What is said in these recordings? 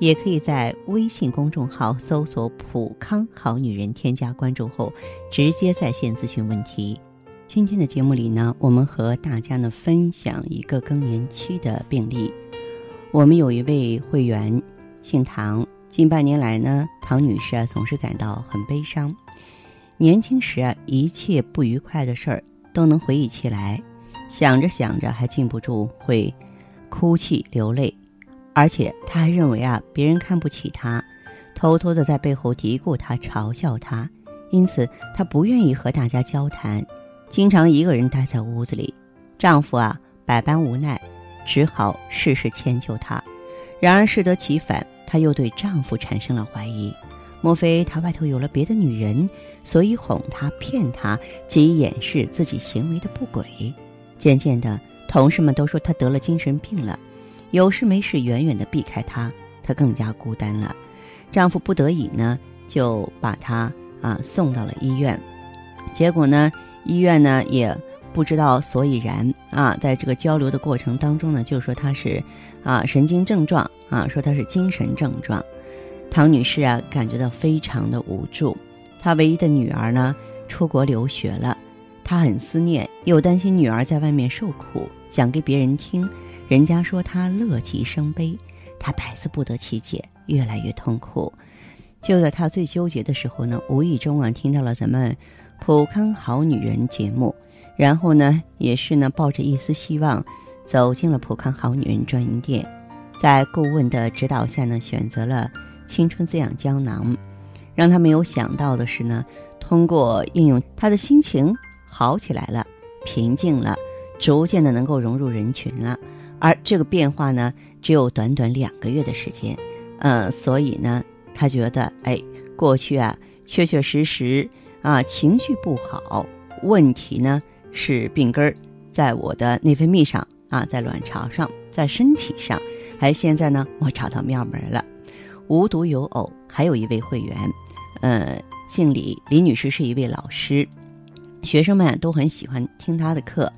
也可以在微信公众号搜索“普康好女人”，添加关注后，直接在线咨询问题。今天的节目里呢，我们和大家呢分享一个更年期的病例。我们有一位会员姓唐，近半年来呢，唐女士啊总是感到很悲伤。年轻时啊，一切不愉快的事儿都能回忆起来，想着想着还禁不住会哭泣流泪。而且他还认为啊，别人看不起他，偷偷的在背后嘀咕他、嘲笑他，因此他不愿意和大家交谈，经常一个人待在屋子里。丈夫啊，百般无奈，只好事事迁就她。然而适得其反，她又对丈夫产生了怀疑：莫非他外头有了别的女人，所以哄她、骗她，及以掩饰自己行为的不轨？渐渐的，同事们都说她得了精神病了。有事没事，远远的避开她，她更加孤单了。丈夫不得已呢，就把她啊送到了医院。结果呢，医院呢也不知道所以然啊，在这个交流的过程当中呢，就说她是啊神经症状啊，说她是精神症状。唐女士啊，感觉到非常的无助。她唯一的女儿呢，出国留学了，她很思念，又担心女儿在外面受苦，讲给别人听。人家说他乐极生悲，他百思不得其解，越来越痛苦。就在他最纠结的时候呢，无意中啊听到了咱们《普康好女人》节目，然后呢也是呢抱着一丝希望，走进了普康好女人专营店，在顾问的指导下呢，选择了青春滋养胶囊。让他没有想到的是呢，通过应用，他的心情好起来了，平静了，逐渐的能够融入人群了。而这个变化呢，只有短短两个月的时间，嗯，所以呢，他觉得，哎，过去啊，确确实实啊，情绪不好，问题呢是病根儿在我的内分泌上啊，在卵巢上，在身体上，还现在呢，我找到妙门了。无独有偶，还有一位会员，呃，姓李，李女士是一位老师，学生们都很喜欢听她的课，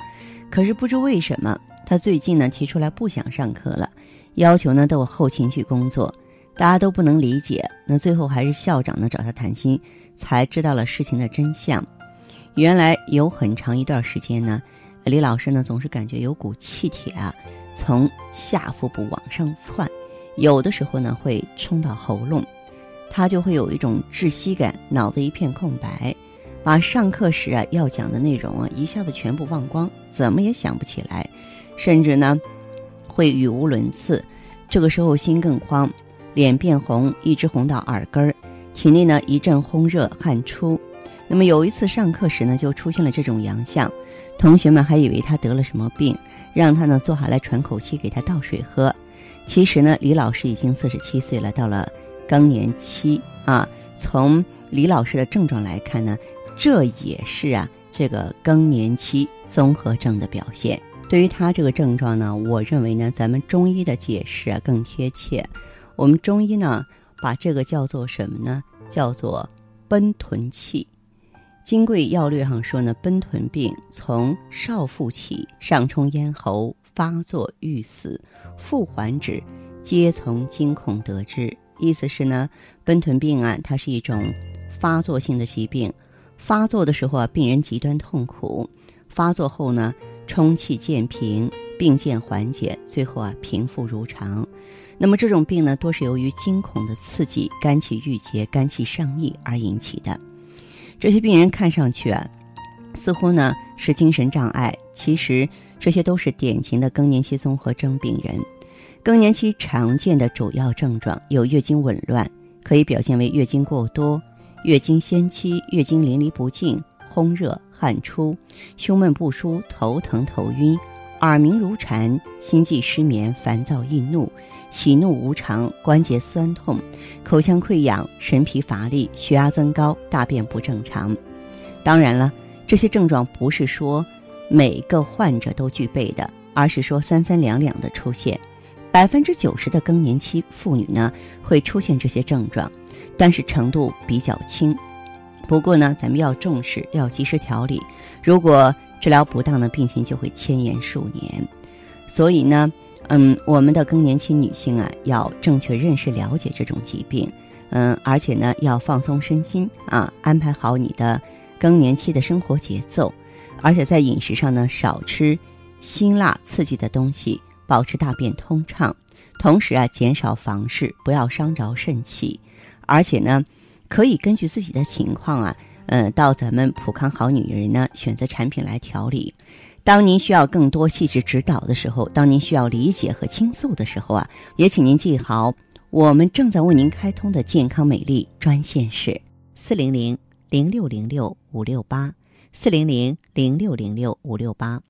可是不知为什么。他最近呢提出来不想上课了，要求呢到我后勤去工作，大家都不能理解。那最后还是校长呢找他谈心，才知道了事情的真相。原来有很长一段时间呢，李老师呢总是感觉有股气体啊从下腹部往上窜，有的时候呢会冲到喉咙，他就会有一种窒息感，脑子一片空白，把上课时啊要讲的内容啊一下子全部忘光，怎么也想不起来。甚至呢，会语无伦次，这个时候心更慌，脸变红，一直红到耳根儿，体内呢一阵烘热汗出。那么有一次上课时呢，就出现了这种阳象，同学们还以为他得了什么病，让他呢坐下来喘口气，给他倒水喝。其实呢，李老师已经四十七岁了，到了更年期啊。从李老师的症状来看呢，这也是啊这个更年期综合症的表现。对于他这个症状呢，我认为呢，咱们中医的解释啊更贴切。我们中医呢，把这个叫做什么呢？叫做奔豚气。《金匮要略》上说呢，奔豚病从少腹起，上冲咽喉，发作欲死，复还止，皆从惊恐得知。意思是呢，奔豚病啊，它是一种发作性的疾病。发作的时候啊，病人极端痛苦；发作后呢，冲气渐平，病渐缓解，最后啊平复如常。那么这种病呢，多是由于惊恐的刺激，肝气郁结、肝气上逆而引起的。这些病人看上去啊，似乎呢是精神障碍，其实这些都是典型的更年期综合征病人。更年期常见的主要症状有月经紊乱，可以表现为月经过多、月经先期、月经淋漓不尽。烘热、汗出、胸闷不舒、头疼头晕、耳鸣如蝉、心悸失眠、烦躁易怒、喜怒无常、关节酸痛、口腔溃疡、神疲乏力、血压增高、大便不正常。当然了，这些症状不是说每个患者都具备的，而是说三三两两的出现。百分之九十的更年期妇女呢会出现这些症状，但是程度比较轻。不过呢，咱们要重视，要及时调理。如果治疗不当呢，病情就会牵延数年。所以呢，嗯，我们的更年期女性啊，要正确认识、了解这种疾病，嗯，而且呢，要放松身心啊，安排好你的更年期的生活节奏，而且在饮食上呢，少吃辛辣刺激的东西，保持大便通畅，同时啊，减少房事，不要伤着肾气，而且呢。可以根据自己的情况啊，呃，到咱们普康好女人呢选择产品来调理。当您需要更多细致指导的时候，当您需要理解和倾诉的时候啊，也请您记好，我们正在为您开通的健康美丽专线是四零零零六零六五六八四零零零六零六五六八。